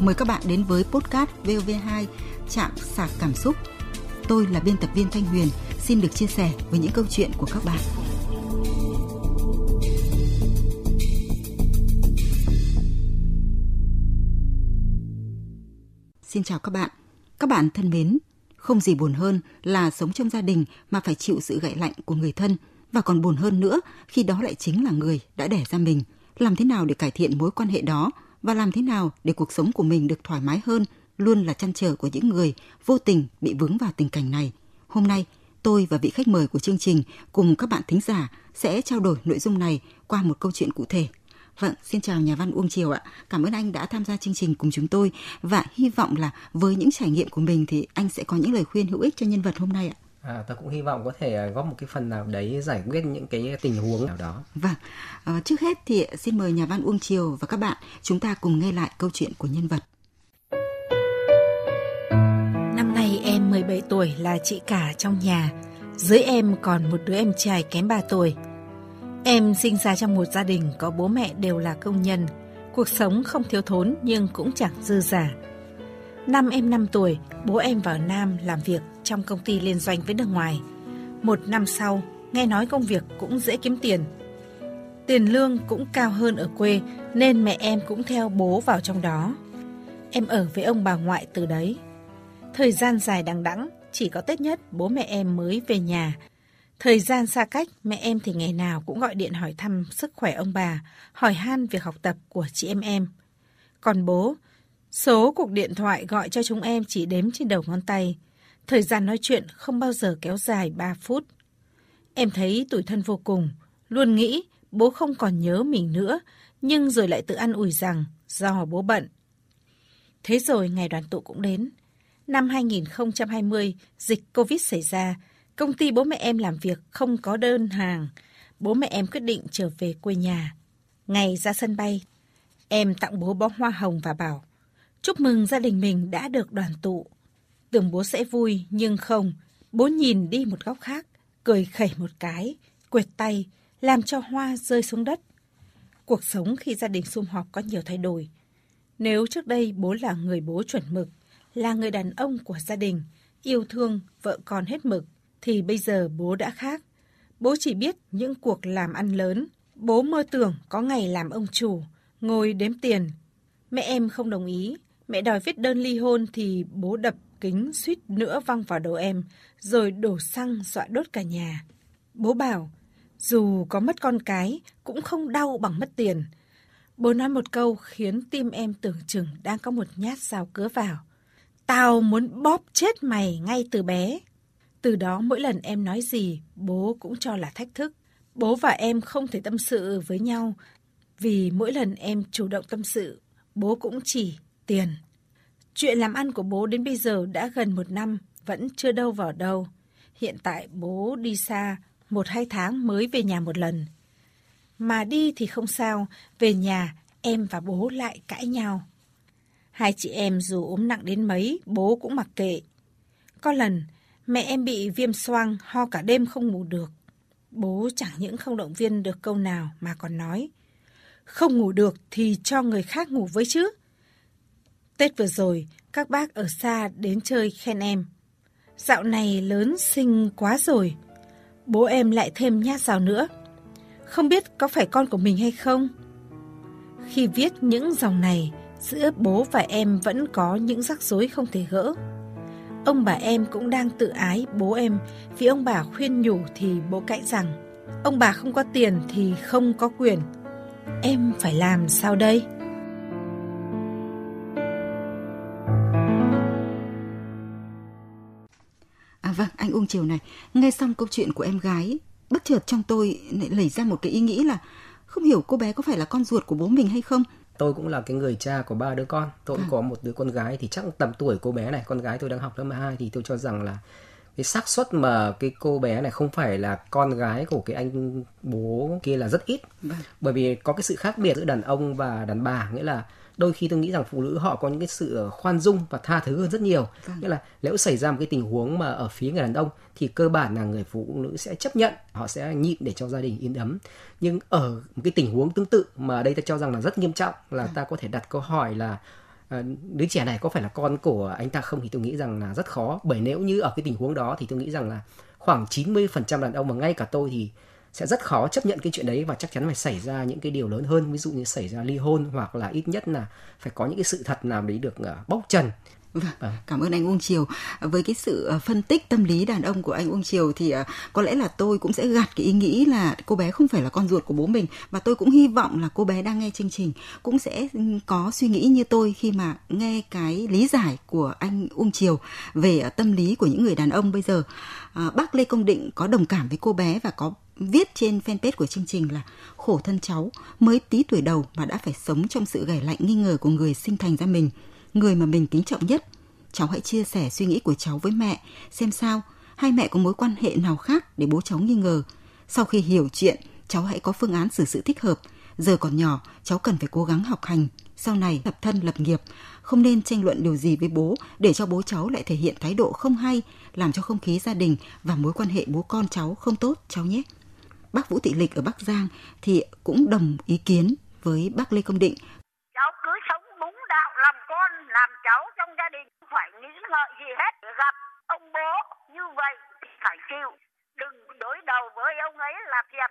Mời các bạn đến với podcast VOV2 trạm sạc cảm xúc. Tôi là biên tập viên Thanh Huyền, xin được chia sẻ với những câu chuyện của các bạn. Xin chào các bạn. Các bạn thân mến, không gì buồn hơn là sống trong gia đình mà phải chịu sự gậy lạnh của người thân và còn buồn hơn nữa khi đó lại chính là người đã đẻ ra mình. Làm thế nào để cải thiện mối quan hệ đó và làm thế nào để cuộc sống của mình được thoải mái hơn luôn là chăn trở của những người vô tình bị vướng vào tình cảnh này. Hôm nay, tôi và vị khách mời của chương trình cùng các bạn thính giả sẽ trao đổi nội dung này qua một câu chuyện cụ thể. Vâng, xin chào nhà văn Uông Triều ạ. Cảm ơn anh đã tham gia chương trình cùng chúng tôi và hy vọng là với những trải nghiệm của mình thì anh sẽ có những lời khuyên hữu ích cho nhân vật hôm nay ạ. À, tôi cũng hy vọng có thể à, góp một cái phần nào đấy giải quyết những cái tình huống nào đó. Vâng, à, trước hết thì xin mời nhà văn Uông Triều và các bạn chúng ta cùng nghe lại câu chuyện của nhân vật. Năm nay em 17 tuổi là chị cả trong nhà. Dưới em còn một đứa em trai kém 3 tuổi. Em sinh ra trong một gia đình có bố mẹ đều là công nhân. Cuộc sống không thiếu thốn nhưng cũng chẳng dư giả. Năm em 5 tuổi, bố em vào Nam làm việc trong công ty liên doanh với nước ngoài. Một năm sau, nghe nói công việc cũng dễ kiếm tiền. Tiền lương cũng cao hơn ở quê nên mẹ em cũng theo bố vào trong đó. Em ở với ông bà ngoại từ đấy. Thời gian dài đằng đẵng, chỉ có Tết nhất bố mẹ em mới về nhà. Thời gian xa cách, mẹ em thì ngày nào cũng gọi điện hỏi thăm sức khỏe ông bà, hỏi han việc học tập của chị em em. Còn bố, số cuộc điện thoại gọi cho chúng em chỉ đếm trên đầu ngón tay. Thời gian nói chuyện không bao giờ kéo dài 3 phút. Em thấy tủi thân vô cùng, luôn nghĩ bố không còn nhớ mình nữa, nhưng rồi lại tự ăn ủi rằng do bố bận. Thế rồi ngày đoàn tụ cũng đến. Năm 2020, dịch Covid xảy ra, công ty bố mẹ em làm việc không có đơn hàng. Bố mẹ em quyết định trở về quê nhà. Ngày ra sân bay, em tặng bố bó hoa hồng và bảo chúc mừng gia đình mình đã được đoàn tụ. Tưởng bố sẽ vui, nhưng không. Bố nhìn đi một góc khác, cười khẩy một cái, quệt tay, làm cho hoa rơi xuống đất. Cuộc sống khi gia đình sum họp có nhiều thay đổi. Nếu trước đây bố là người bố chuẩn mực, là người đàn ông của gia đình, yêu thương vợ con hết mực, thì bây giờ bố đã khác. Bố chỉ biết những cuộc làm ăn lớn. Bố mơ tưởng có ngày làm ông chủ, ngồi đếm tiền. Mẹ em không đồng ý. Mẹ đòi viết đơn ly hôn thì bố đập kính suýt nữa văng vào đầu em, rồi đổ xăng dọa đốt cả nhà. Bố bảo, dù có mất con cái, cũng không đau bằng mất tiền. Bố nói một câu khiến tim em tưởng chừng đang có một nhát dao cứa vào. Tao muốn bóp chết mày ngay từ bé. Từ đó mỗi lần em nói gì, bố cũng cho là thách thức. Bố và em không thể tâm sự với nhau, vì mỗi lần em chủ động tâm sự, bố cũng chỉ tiền. Chuyện làm ăn của bố đến bây giờ đã gần một năm, vẫn chưa đâu vào đâu. Hiện tại bố đi xa, một hai tháng mới về nhà một lần. Mà đi thì không sao, về nhà em và bố lại cãi nhau. Hai chị em dù ốm nặng đến mấy, bố cũng mặc kệ. Có lần, mẹ em bị viêm xoang, ho cả đêm không ngủ được. Bố chẳng những không động viên được câu nào mà còn nói. Không ngủ được thì cho người khác ngủ với chứ. Tết vừa rồi, các bác ở xa đến chơi khen em. Dạo này lớn xinh quá rồi. Bố em lại thêm nhát rào nữa. Không biết có phải con của mình hay không? Khi viết những dòng này, giữa bố và em vẫn có những rắc rối không thể gỡ. Ông bà em cũng đang tự ái bố em vì ông bà khuyên nhủ thì bố cãi rằng ông bà không có tiền thì không có quyền. Em phải làm sao đây? Anh Uông Triều này, nghe xong câu chuyện của em gái, bất chợt trong tôi lại lẩy ra một cái ý nghĩ là không hiểu cô bé có phải là con ruột của bố mình hay không. Tôi cũng là cái người cha của ba đứa con. Tôi cũng à. có một đứa con gái thì chắc tầm tuổi cô bé này. Con gái tôi đang học lớp 12 thì tôi cho rằng là cái xác suất mà cái cô bé này không phải là con gái của cái anh bố kia là rất ít. Vâng. bởi vì có cái sự khác biệt giữa đàn ông và đàn bà. Nghĩa là đôi khi tôi nghĩ rằng phụ nữ họ có những cái sự khoan dung và tha thứ hơn rất nhiều vâng. nghĩa là nếu xảy ra một cái tình huống mà ở phía người đàn ông thì cơ bản là người phụ nữ sẽ chấp nhận họ sẽ nhịn để cho gia đình yên ấm nhưng ở một cái tình huống tương tự mà đây ta cho rằng là rất nghiêm trọng là vâng. ta có thể đặt câu hỏi là à, đứa trẻ này có phải là con của anh ta không thì tôi nghĩ rằng là rất khó bởi nếu như ở cái tình huống đó thì tôi nghĩ rằng là khoảng 90% đàn ông mà ngay cả tôi thì sẽ rất khó chấp nhận cái chuyện đấy và chắc chắn phải xảy ra những cái điều lớn hơn ví dụ như xảy ra ly hôn hoặc là ít nhất là phải có những cái sự thật nào đấy được uh, bóc trần Vâng, vâng, cảm ơn anh Uông Triều. Với cái sự ờ, phân tích tâm lý đàn ông của anh Uông Triều thì ờ, có lẽ là tôi cũng sẽ gạt cái ý nghĩ là cô bé không phải là con ruột của bố mình và tôi cũng hy vọng là cô bé đang nghe chương trình cũng sẽ ừ, có suy nghĩ như tôi khi mà nghe cái lý giải của anh Uông Triều về ờ, tâm lý của những người đàn ông bây giờ. bác Lê Công Định có đồng cảm với cô bé và có viết trên fanpage của chương trình là khổ thân cháu mới tí tuổi đầu mà đã phải sống trong sự gảy lạnh nghi ngờ của người sinh thành ra mình người mà mình kính trọng nhất. Cháu hãy chia sẻ suy nghĩ của cháu với mẹ, xem sao, hai mẹ có mối quan hệ nào khác để bố cháu nghi ngờ. Sau khi hiểu chuyện, cháu hãy có phương án xử sự thích hợp. Giờ còn nhỏ, cháu cần phải cố gắng học hành, sau này lập thân lập nghiệp, không nên tranh luận điều gì với bố để cho bố cháu lại thể hiện thái độ không hay, làm cho không khí gia đình và mối quan hệ bố con cháu không tốt cháu nhé. Bác Vũ Thị Lịch ở Bắc Giang thì cũng đồng ý kiến với bác Lê Công Định. Ngợi gì hết. Gặp ông bố như vậy thì phải chịu. Đừng đối đầu với ông ấy là thiệt.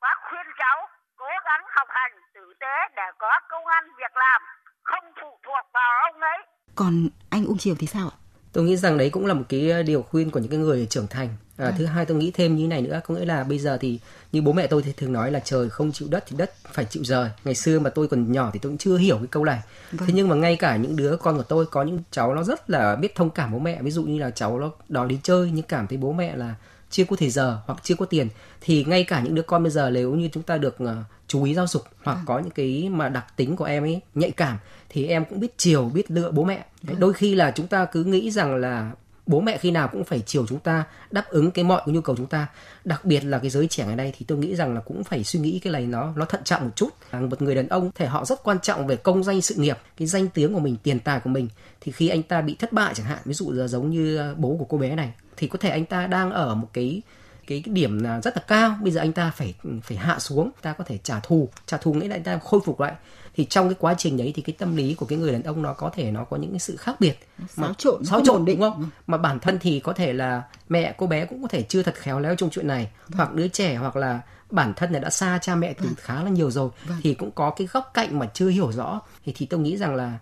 Bác khuyên cháu cố gắng học hành tử tế để có công ăn việc làm không phụ thuộc vào ông ấy. Còn anh Ung Triều thì sao ạ tôi nghĩ rằng đấy cũng là một cái điều khuyên của những cái người trưởng thành à, à. thứ hai tôi nghĩ thêm như này nữa có nghĩa là bây giờ thì như bố mẹ tôi thì thường nói là trời không chịu đất thì đất phải chịu rời ngày xưa mà tôi còn nhỏ thì tôi cũng chưa hiểu cái câu này vâng. thế nhưng mà ngay cả những đứa con của tôi có những cháu nó rất là biết thông cảm bố mẹ ví dụ như là cháu nó đòi đi chơi nhưng cảm thấy bố mẹ là chưa có thời giờ hoặc chưa có tiền thì ngay cả những đứa con bây giờ nếu như chúng ta được uh, chú ý giáo dục hoặc à. có những cái mà đặc tính của em ấy nhạy cảm thì em cũng biết chiều biết lựa bố mẹ. Đấy, đôi khi là chúng ta cứ nghĩ rằng là bố mẹ khi nào cũng phải chiều chúng ta đáp ứng cái mọi cái nhu cầu chúng ta. Đặc biệt là cái giới trẻ ngày nay thì tôi nghĩ rằng là cũng phải suy nghĩ cái này nó nó thận trọng một chút. Một người đàn ông thể họ rất quan trọng về công danh sự nghiệp cái danh tiếng của mình tiền tài của mình. Thì khi anh ta bị thất bại chẳng hạn ví dụ là giống như bố của cô bé này thì có thể anh ta đang ở một cái cái, điểm là rất là cao bây giờ anh ta phải phải hạ xuống ta có thể trả thù trả thù nghĩa là anh ta khôi phục lại thì trong cái quá trình đấy thì cái tâm lý của cái người đàn ông nó có thể nó có những cái sự khác biệt xáo trộn xáo trộn đúng không ừ. mà bản thân thì có thể là mẹ cô bé cũng có thể chưa thật khéo léo trong chuyện này vâng. hoặc đứa trẻ hoặc là bản thân này đã xa cha mẹ từ vâng. khá là nhiều rồi vâng. thì cũng có cái góc cạnh mà chưa hiểu rõ thì thì tôi nghĩ rằng là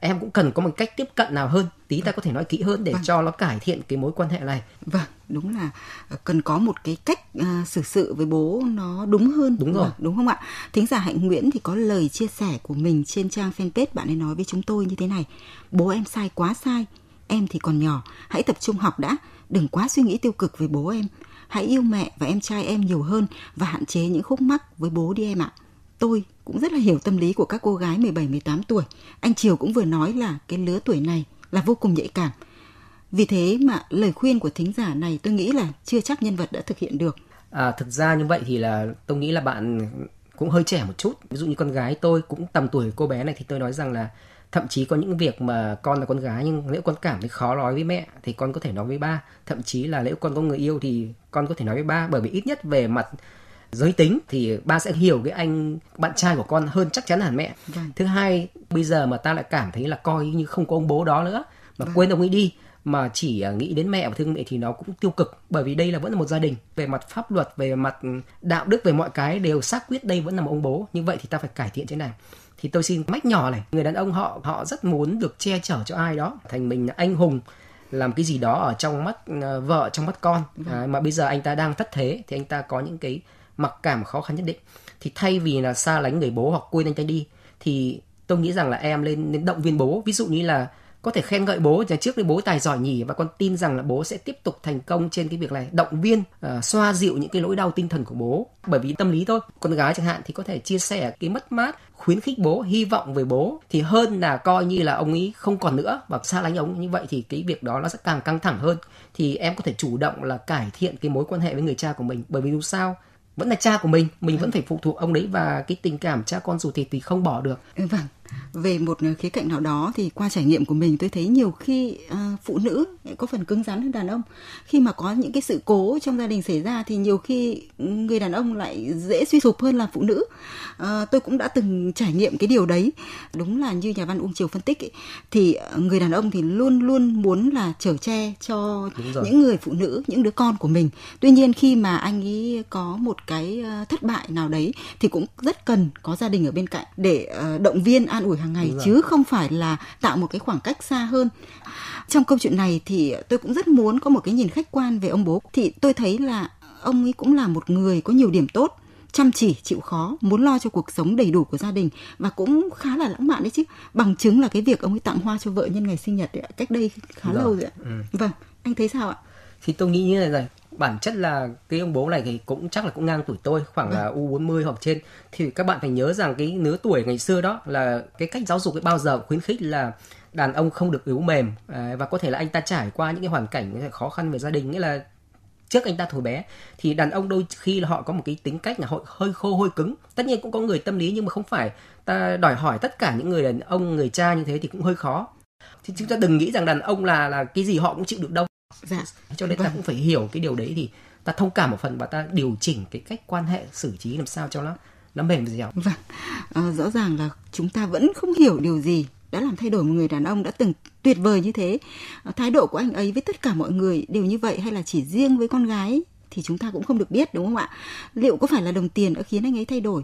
em cũng cần có một cách tiếp cận nào hơn tí ta có thể nói kỹ hơn để vâng. cho nó cải thiện cái mối quan hệ này. Vâng đúng là ờ, cần có một cái cách uh, xử sự với bố nó đúng hơn. Đúng rồi. Đúng không ạ? Thính giả hạnh nguyễn thì có lời chia sẻ của mình trên trang fanpage bạn ấy nói với chúng tôi như thế này. Bố em sai quá sai em thì còn nhỏ hãy tập trung học đã đừng quá suy nghĩ tiêu cực về bố em. Hãy yêu mẹ và em trai em nhiều hơn và hạn chế những khúc mắc với bố đi em ạ tôi cũng rất là hiểu tâm lý của các cô gái 17 18 tuổi. Anh Triều cũng vừa nói là cái lứa tuổi này là vô cùng nhạy cảm. Vì thế mà lời khuyên của thính giả này tôi nghĩ là chưa chắc nhân vật đã thực hiện được. À, thực ra như vậy thì là tôi nghĩ là bạn cũng hơi trẻ một chút. Ví dụ như con gái tôi cũng tầm tuổi cô bé này thì tôi nói rằng là thậm chí có những việc mà con là con gái nhưng nếu con cảm thấy khó nói với mẹ thì con có thể nói với ba thậm chí là nếu con có người yêu thì con có thể nói với ba bởi vì ít nhất về mặt giới tính thì ba sẽ hiểu cái anh bạn trai của con hơn chắc chắn hẳn mẹ vâng. thứ hai bây giờ mà ta lại cảm thấy là coi như không có ông bố đó nữa mà vâng. quên ông ấy đi mà chỉ à, nghĩ đến mẹ và thương mẹ thì nó cũng tiêu cực bởi vì đây là vẫn là một gia đình về mặt pháp luật về mặt đạo đức về mọi cái đều xác quyết đây vẫn là một ông bố như vậy thì ta phải cải thiện thế này thì tôi xin mách nhỏ này người đàn ông họ họ rất muốn được che chở cho ai đó thành mình là anh hùng làm cái gì đó ở trong mắt uh, vợ trong mắt con vâng. à, mà bây giờ anh ta đang thất thế thì anh ta có những cái mặc cảm khó khăn nhất định. Thì thay vì là xa lánh người bố hoặc quên anh ta đi thì tôi nghĩ rằng là em lên nên động viên bố. Ví dụ như là có thể khen ngợi bố nhà trước đây bố tài giỏi nhỉ và con tin rằng là bố sẽ tiếp tục thành công trên cái việc này động viên uh, xoa dịu những cái nỗi đau tinh thần của bố. Bởi vì tâm lý thôi con gái chẳng hạn thì có thể chia sẻ cái mất mát khuyến khích bố hy vọng về bố. Thì hơn là coi như là ông ấy không còn nữa và xa lánh ông như vậy thì cái việc đó nó sẽ càng căng thẳng hơn. Thì em có thể chủ động là cải thiện cái mối quan hệ với người cha của mình. Bởi vì dù sao vẫn là cha của mình mình vẫn phải phụ thuộc ông đấy và cái tình cảm cha con ruột thịt thì không bỏ được. Vâng về một khía cạnh nào đó thì qua trải nghiệm của mình tôi thấy nhiều khi uh, phụ nữ có phần cứng rắn hơn đàn ông. Khi mà có những cái sự cố trong gia đình xảy ra thì nhiều khi người đàn ông lại dễ suy sụp hơn là phụ nữ. Uh, tôi cũng đã từng trải nghiệm cái điều đấy. Đúng là như nhà văn Uông Triều phân tích ấy, thì người đàn ông thì luôn luôn muốn là chở che cho những người phụ nữ những đứa con của mình. Tuy nhiên khi mà anh ấy có một cái thất bại nào đấy thì cũng rất cần có gia đình ở bên cạnh để uh, động viên an ủi hàng ngày chứ không phải là tạo một cái khoảng cách xa hơn. Trong câu chuyện này thì tôi cũng rất muốn có một cái nhìn khách quan về ông bố. Thì tôi thấy là ông ấy cũng là một người có nhiều điểm tốt chăm chỉ chịu khó muốn lo cho cuộc sống đầy đủ của gia đình và cũng khá là lãng mạn đấy chứ. Bằng chứng là cái việc ông ấy tặng hoa cho vợ nhân ngày sinh nhật ấy, cách đây khá vâng. lâu rồi ạ. Ừ. vâng anh thấy sao ạ? Thì tôi nghĩ như này này bản chất là cái ông bố này thì cũng chắc là cũng ngang tuổi tôi khoảng là u 40 hoặc trên. Thì các bạn phải nhớ rằng cái nửa tuổi ngày xưa đó là cái cách giáo dục ấy bao giờ khuyến khích là đàn ông không được yếu mềm. À, và có thể là anh ta trải qua những cái hoàn cảnh khó khăn về gia đình nghĩa là trước anh ta thổi bé thì đàn ông đôi khi là họ có một cái tính cách là họ hơi khô hơi cứng. Tất nhiên cũng có người tâm lý nhưng mà không phải ta đòi hỏi tất cả những người đàn ông người cha như thế thì cũng hơi khó. Thì chúng ta đừng nghĩ rằng đàn ông là là cái gì họ cũng chịu được đâu dạ. Cho nên vâng. ta cũng phải hiểu cái điều đấy thì ta thông cảm một phần và ta điều chỉnh cái cách quan hệ xử trí làm sao cho nó nó mềm dẻo. Vâng. À, rõ ràng là chúng ta vẫn không hiểu điều gì đã làm thay đổi một người đàn ông đã từng tuyệt vời như thế. À, thái độ của anh ấy với tất cả mọi người đều như vậy hay là chỉ riêng với con gái thì chúng ta cũng không được biết đúng không ạ? Liệu có phải là đồng tiền đã khiến anh ấy thay đổi?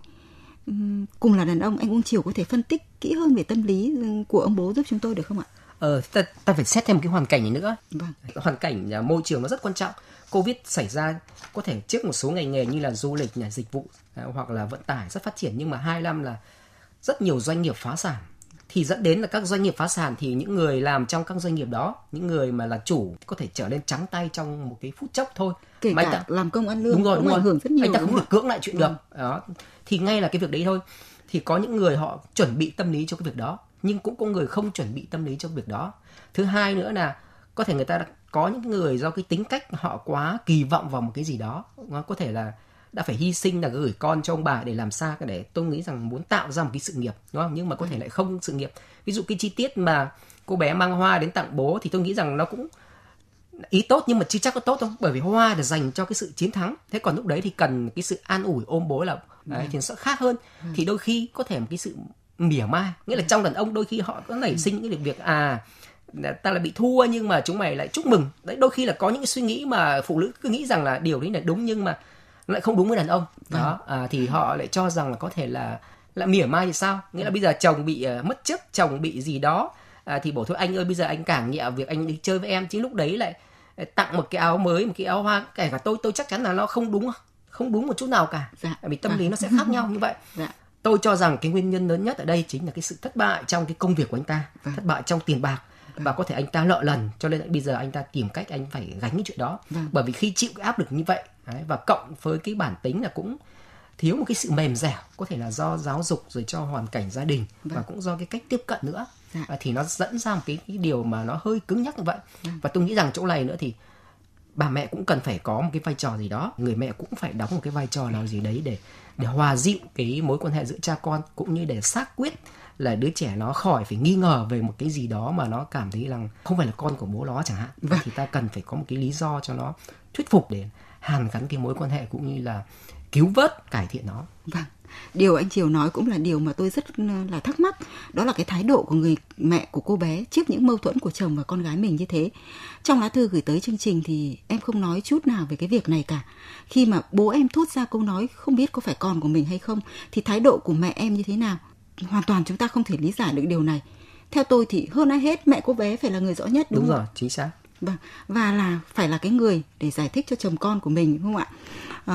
Cùng là đàn ông anh Uông Triều có thể phân tích kỹ hơn về tâm lý của ông bố giúp chúng tôi được không ạ? Ờ, ta, ta phải xét thêm một cái hoàn cảnh này nữa. Vâng. hoàn cảnh nhà môi trường nó rất quan trọng. Covid xảy ra có thể trước một số ngành nghề như là du lịch nhà dịch vụ à, hoặc là vận tải rất phát triển nhưng mà hai năm là rất nhiều doanh nghiệp phá sản. Thì dẫn đến là các doanh nghiệp phá sản thì những người làm trong các doanh nghiệp đó những người mà là chủ có thể trở nên trắng tay trong một cái phút chốc thôi. Kể mà cả ta, làm công ăn lương đúng rồi đúng rồi. hưởng rất nhiều anh ta không được cưỡng lại chuyện vâng. được đó. Thì ngay là cái việc đấy thôi. Thì có những người họ chuẩn bị tâm lý cho cái việc đó nhưng cũng có người không chuẩn bị tâm lý cho việc đó. Thứ hai nữa là có thể người ta có những người do cái tính cách họ quá kỳ vọng vào một cái gì đó. Nó có thể là đã phải hy sinh là gửi con cho ông bà để làm sao để tôi nghĩ rằng muốn tạo ra một cái sự nghiệp đúng không? Nhưng mà có thể lại không sự nghiệp. Ví dụ cái chi tiết mà cô bé mang hoa đến tặng bố thì tôi nghĩ rằng nó cũng ý tốt nhưng mà chưa chắc có tốt đâu bởi vì hoa là dành cho cái sự chiến thắng. Thế còn lúc đấy thì cần cái sự an ủi ôm bố là đấy, thì nó sẽ khác hơn. Thì đôi khi có thể một cái sự mỉa mai nghĩa là trong đàn ông đôi khi họ có nảy sinh những việc à ta là bị thua nhưng mà chúng mày lại chúc mừng. Đấy đôi khi là có những cái suy nghĩ mà phụ nữ cứ nghĩ rằng là điều đấy là đúng nhưng mà lại không đúng với đàn ông. Đó vâng. à, thì họ lại cho rằng là có thể là là mỉa mai thì sao? Nghĩa là bây giờ chồng bị uh, mất chức chồng bị gì đó à, thì bảo thôi anh ơi bây giờ anh càng nhẹ việc anh đi chơi với em chứ lúc đấy lại tặng một cái áo mới một cái áo hoa kể cả tôi tôi chắc chắn là nó không đúng không đúng một chút nào cả. Dạ. vì tâm lý vâng. nó sẽ khác nhau như vậy. Dạ tôi cho rằng cái nguyên nhân lớn nhất ở đây chính là cái sự thất bại trong cái công việc của anh ta vâng. thất bại trong tiền bạc vâng. và có thể anh ta nợ lần cho nên bây giờ anh ta tìm cách anh phải gánh cái chuyện đó vâng. bởi vì khi chịu cái áp lực như vậy đấy, và cộng với cái bản tính là cũng thiếu một cái sự mềm dẻo có thể là do giáo dục rồi cho hoàn cảnh gia đình vâng. và cũng do cái cách tiếp cận nữa dạ. thì nó dẫn ra một cái, cái điều mà nó hơi cứng nhắc như vậy vâng. và tôi nghĩ rằng chỗ này nữa thì bà mẹ cũng cần phải có một cái vai trò gì đó người mẹ cũng phải đóng một cái vai trò nào gì đấy để để hòa dịu cái mối quan hệ giữa cha con cũng như để xác quyết là đứa trẻ nó khỏi phải nghi ngờ về một cái gì đó mà nó cảm thấy rằng không phải là con của bố nó chẳng hạn vâng. thì ta cần phải có một cái lý do cho nó thuyết phục để hàn gắn cái mối quan hệ cũng như là cứu vớt cải thiện nó. Vâng điều anh Triều nói cũng là điều mà tôi rất là thắc mắc. Đó là cái thái độ của người mẹ của cô bé trước những mâu thuẫn của chồng và con gái mình như thế. Trong lá thư gửi tới chương trình thì em không nói chút nào về cái việc này cả. Khi mà bố em thốt ra câu nói không biết có phải con của mình hay không thì thái độ của mẹ em như thế nào? Hoàn toàn chúng ta không thể lý giải được điều này. Theo tôi thì hơn ai hết mẹ cô bé phải là người rõ nhất đúng, đúng rồi chính xác. Vâng và là phải là cái người để giải thích cho chồng con của mình đúng không ạ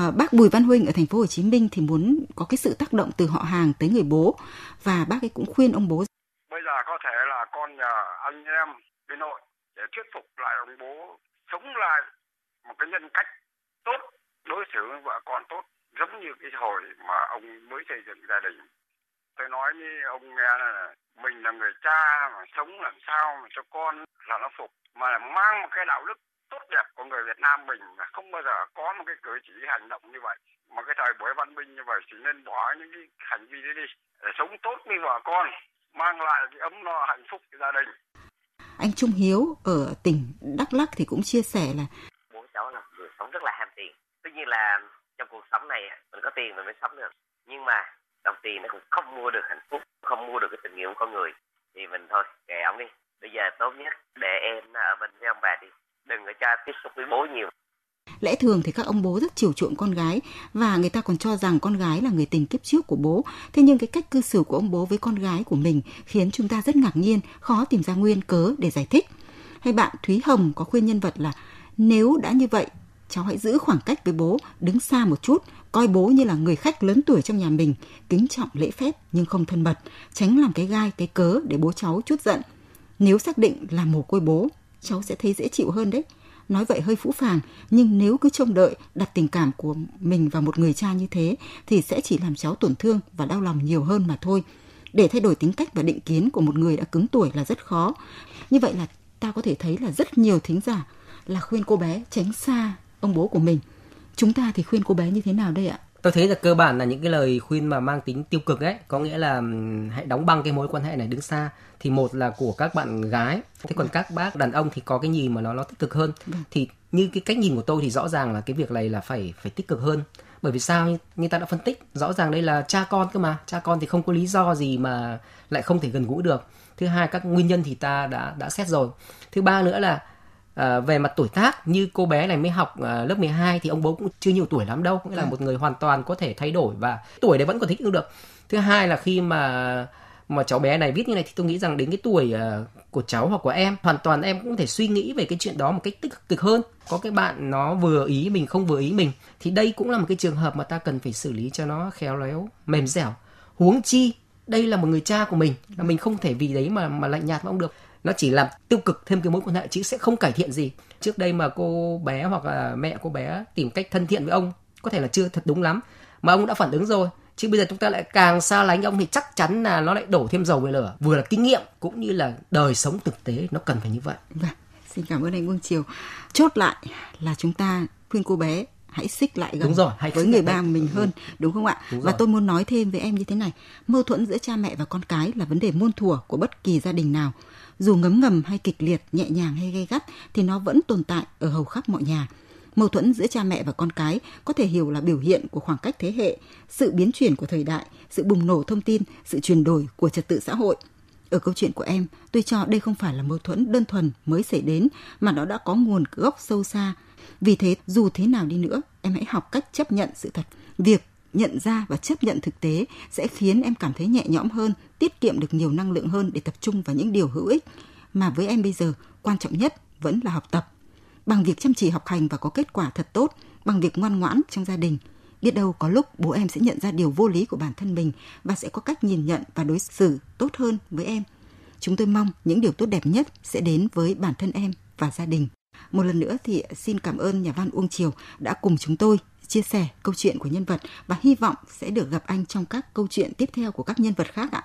à, bác Bùi Văn Huynh ở thành phố Hồ Chí Minh thì muốn có cái sự tác động từ họ hàng tới người bố. Và bác ấy cũng khuyên ông bố bây giờ có thể là con nhà anh em bên nội để thuyết phục lại ông bố sống lại một cái nhân cách tốt đối xử với vợ con tốt giống như cái hồi mà ông mới xây dựng gia đình. Tôi nói với ông nghe là mình là người cha mà sống làm sao mà cho con là nó phục mà mang một cái đạo đức tốt đẹp của người Việt Nam mình mà không bao giờ có một cái cử chỉ hành động như vậy. Mà cái thời buổi văn minh như vậy thì nên bỏ những cái hành vi đấy đi để sống tốt với vợ con mang lại cái ấm no hạnh phúc cho gia đình. Anh Trung Hiếu ở tỉnh Đắk Lắk thì cũng chia sẻ là bố cháu là người sống rất là ham tiền. Tuy nhiên là trong cuộc sống này mình có tiền mình mới sống được. Nhưng mà đồng tiền nó cũng không mua được hạnh phúc không mua được cái tình yêu của con người. Thì mình thôi kệ ông đi. Bây giờ tốt nhất để em ở bên với ông bà đi đừng có cha tiếp xúc với bố nhiều Lẽ thường thì các ông bố rất chiều chuộng con gái và người ta còn cho rằng con gái là người tình kiếp trước của bố. Thế nhưng cái cách cư xử của ông bố với con gái của mình khiến chúng ta rất ngạc nhiên, khó tìm ra nguyên cớ để giải thích. Hay bạn Thúy Hồng có khuyên nhân vật là nếu đã như vậy, cháu hãy giữ khoảng cách với bố, đứng xa một chút, coi bố như là người khách lớn tuổi trong nhà mình, kính trọng lễ phép nhưng không thân mật, tránh làm cái gai, cái cớ để bố cháu chút giận. Nếu xác định là mồ côi bố, cháu sẽ thấy dễ chịu hơn đấy. Nói vậy hơi phũ phàng, nhưng nếu cứ trông đợi đặt tình cảm của mình vào một người cha như thế, thì sẽ chỉ làm cháu tổn thương và đau lòng nhiều hơn mà thôi. Để thay đổi tính cách và định kiến của một người đã cứng tuổi là rất khó. Như vậy là ta có thể thấy là rất nhiều thính giả là khuyên cô bé tránh xa ông bố của mình. Chúng ta thì khuyên cô bé như thế nào đây ạ? Tôi thấy là cơ bản là những cái lời khuyên mà mang tính tiêu cực ấy có nghĩa là hãy đóng băng cái mối quan hệ này đứng xa. Thì một là của các bạn gái. Thế còn các bác đàn ông thì có cái nhìn mà nó nó tích cực hơn? Vâng. thì như cái cách nhìn của tôi thì rõ ràng là cái việc này là phải phải tích cực hơn. Bởi vì sao? Như ta đã phân tích rõ ràng đây là cha con cơ mà. Cha con thì không có lý do gì mà lại không thể gần gũi được. Thứ hai các nguyên nhân thì ta đã đã xét rồi. Thứ ba nữa là à, về mặt tuổi tác như cô bé này mới học à, lớp 12 thì ông bố cũng chưa nhiều tuổi lắm đâu nghĩa là ừ. một người hoàn toàn có thể thay đổi và tuổi đấy vẫn còn thích ứng được. Thứ hai là khi mà mà cháu bé này viết như này thì tôi nghĩ rằng đến cái tuổi uh, của cháu hoặc của em hoàn toàn em cũng có thể suy nghĩ về cái chuyện đó một cách tích cực hơn. Có cái bạn nó vừa ý mình không vừa ý mình thì đây cũng là một cái trường hợp mà ta cần phải xử lý cho nó khéo léo mềm dẻo huống chi đây là một người cha của mình là mình không thể vì đấy mà mà lạnh nhạt với ông được nó chỉ làm tiêu cực thêm cái mối quan hệ chứ sẽ không cải thiện gì. Trước đây mà cô bé hoặc là mẹ cô bé tìm cách thân thiện với ông có thể là chưa thật đúng lắm. Mà ông đã phản ứng rồi. Chứ bây giờ chúng ta lại càng xa lánh ông thì chắc chắn là nó lại đổ thêm dầu về lửa. Vừa là kinh nghiệm cũng như là đời sống thực tế nó cần phải như vậy. Vâng xin cảm ơn anh Vương Triều. Chốt lại là chúng ta khuyên cô bé hãy xích lại gần đúng rồi, hãy với người ba mình hơn đúng. không ạ? Đúng và tôi muốn nói thêm với em như thế này. Mâu thuẫn giữa cha mẹ và con cái là vấn đề muôn thuở của bất kỳ gia đình nào dù ngấm ngầm hay kịch liệt, nhẹ nhàng hay gay gắt, thì nó vẫn tồn tại ở hầu khắp mọi nhà. Mâu thuẫn giữa cha mẹ và con cái có thể hiểu là biểu hiện của khoảng cách thế hệ, sự biến chuyển của thời đại, sự bùng nổ thông tin, sự chuyển đổi của trật tự xã hội. Ở câu chuyện của em, tôi cho đây không phải là mâu thuẫn đơn thuần mới xảy đến, mà nó đã có nguồn gốc sâu xa. Vì thế, dù thế nào đi nữa, em hãy học cách chấp nhận sự thật. Việc nhận ra và chấp nhận thực tế sẽ khiến em cảm thấy nhẹ nhõm hơn, tiết kiệm được nhiều năng lượng hơn để tập trung vào những điều hữu ích. Mà với em bây giờ, quan trọng nhất vẫn là học tập. Bằng việc chăm chỉ học hành và có kết quả thật tốt, bằng việc ngoan ngoãn trong gia đình, biết đâu có lúc bố em sẽ nhận ra điều vô lý của bản thân mình và sẽ có cách nhìn nhận và đối xử tốt hơn với em. Chúng tôi mong những điều tốt đẹp nhất sẽ đến với bản thân em và gia đình. Một lần nữa thì xin cảm ơn nhà văn Uông Triều đã cùng chúng tôi chia sẻ câu chuyện của nhân vật và hy vọng sẽ được gặp anh trong các câu chuyện tiếp theo của các nhân vật khác ạ.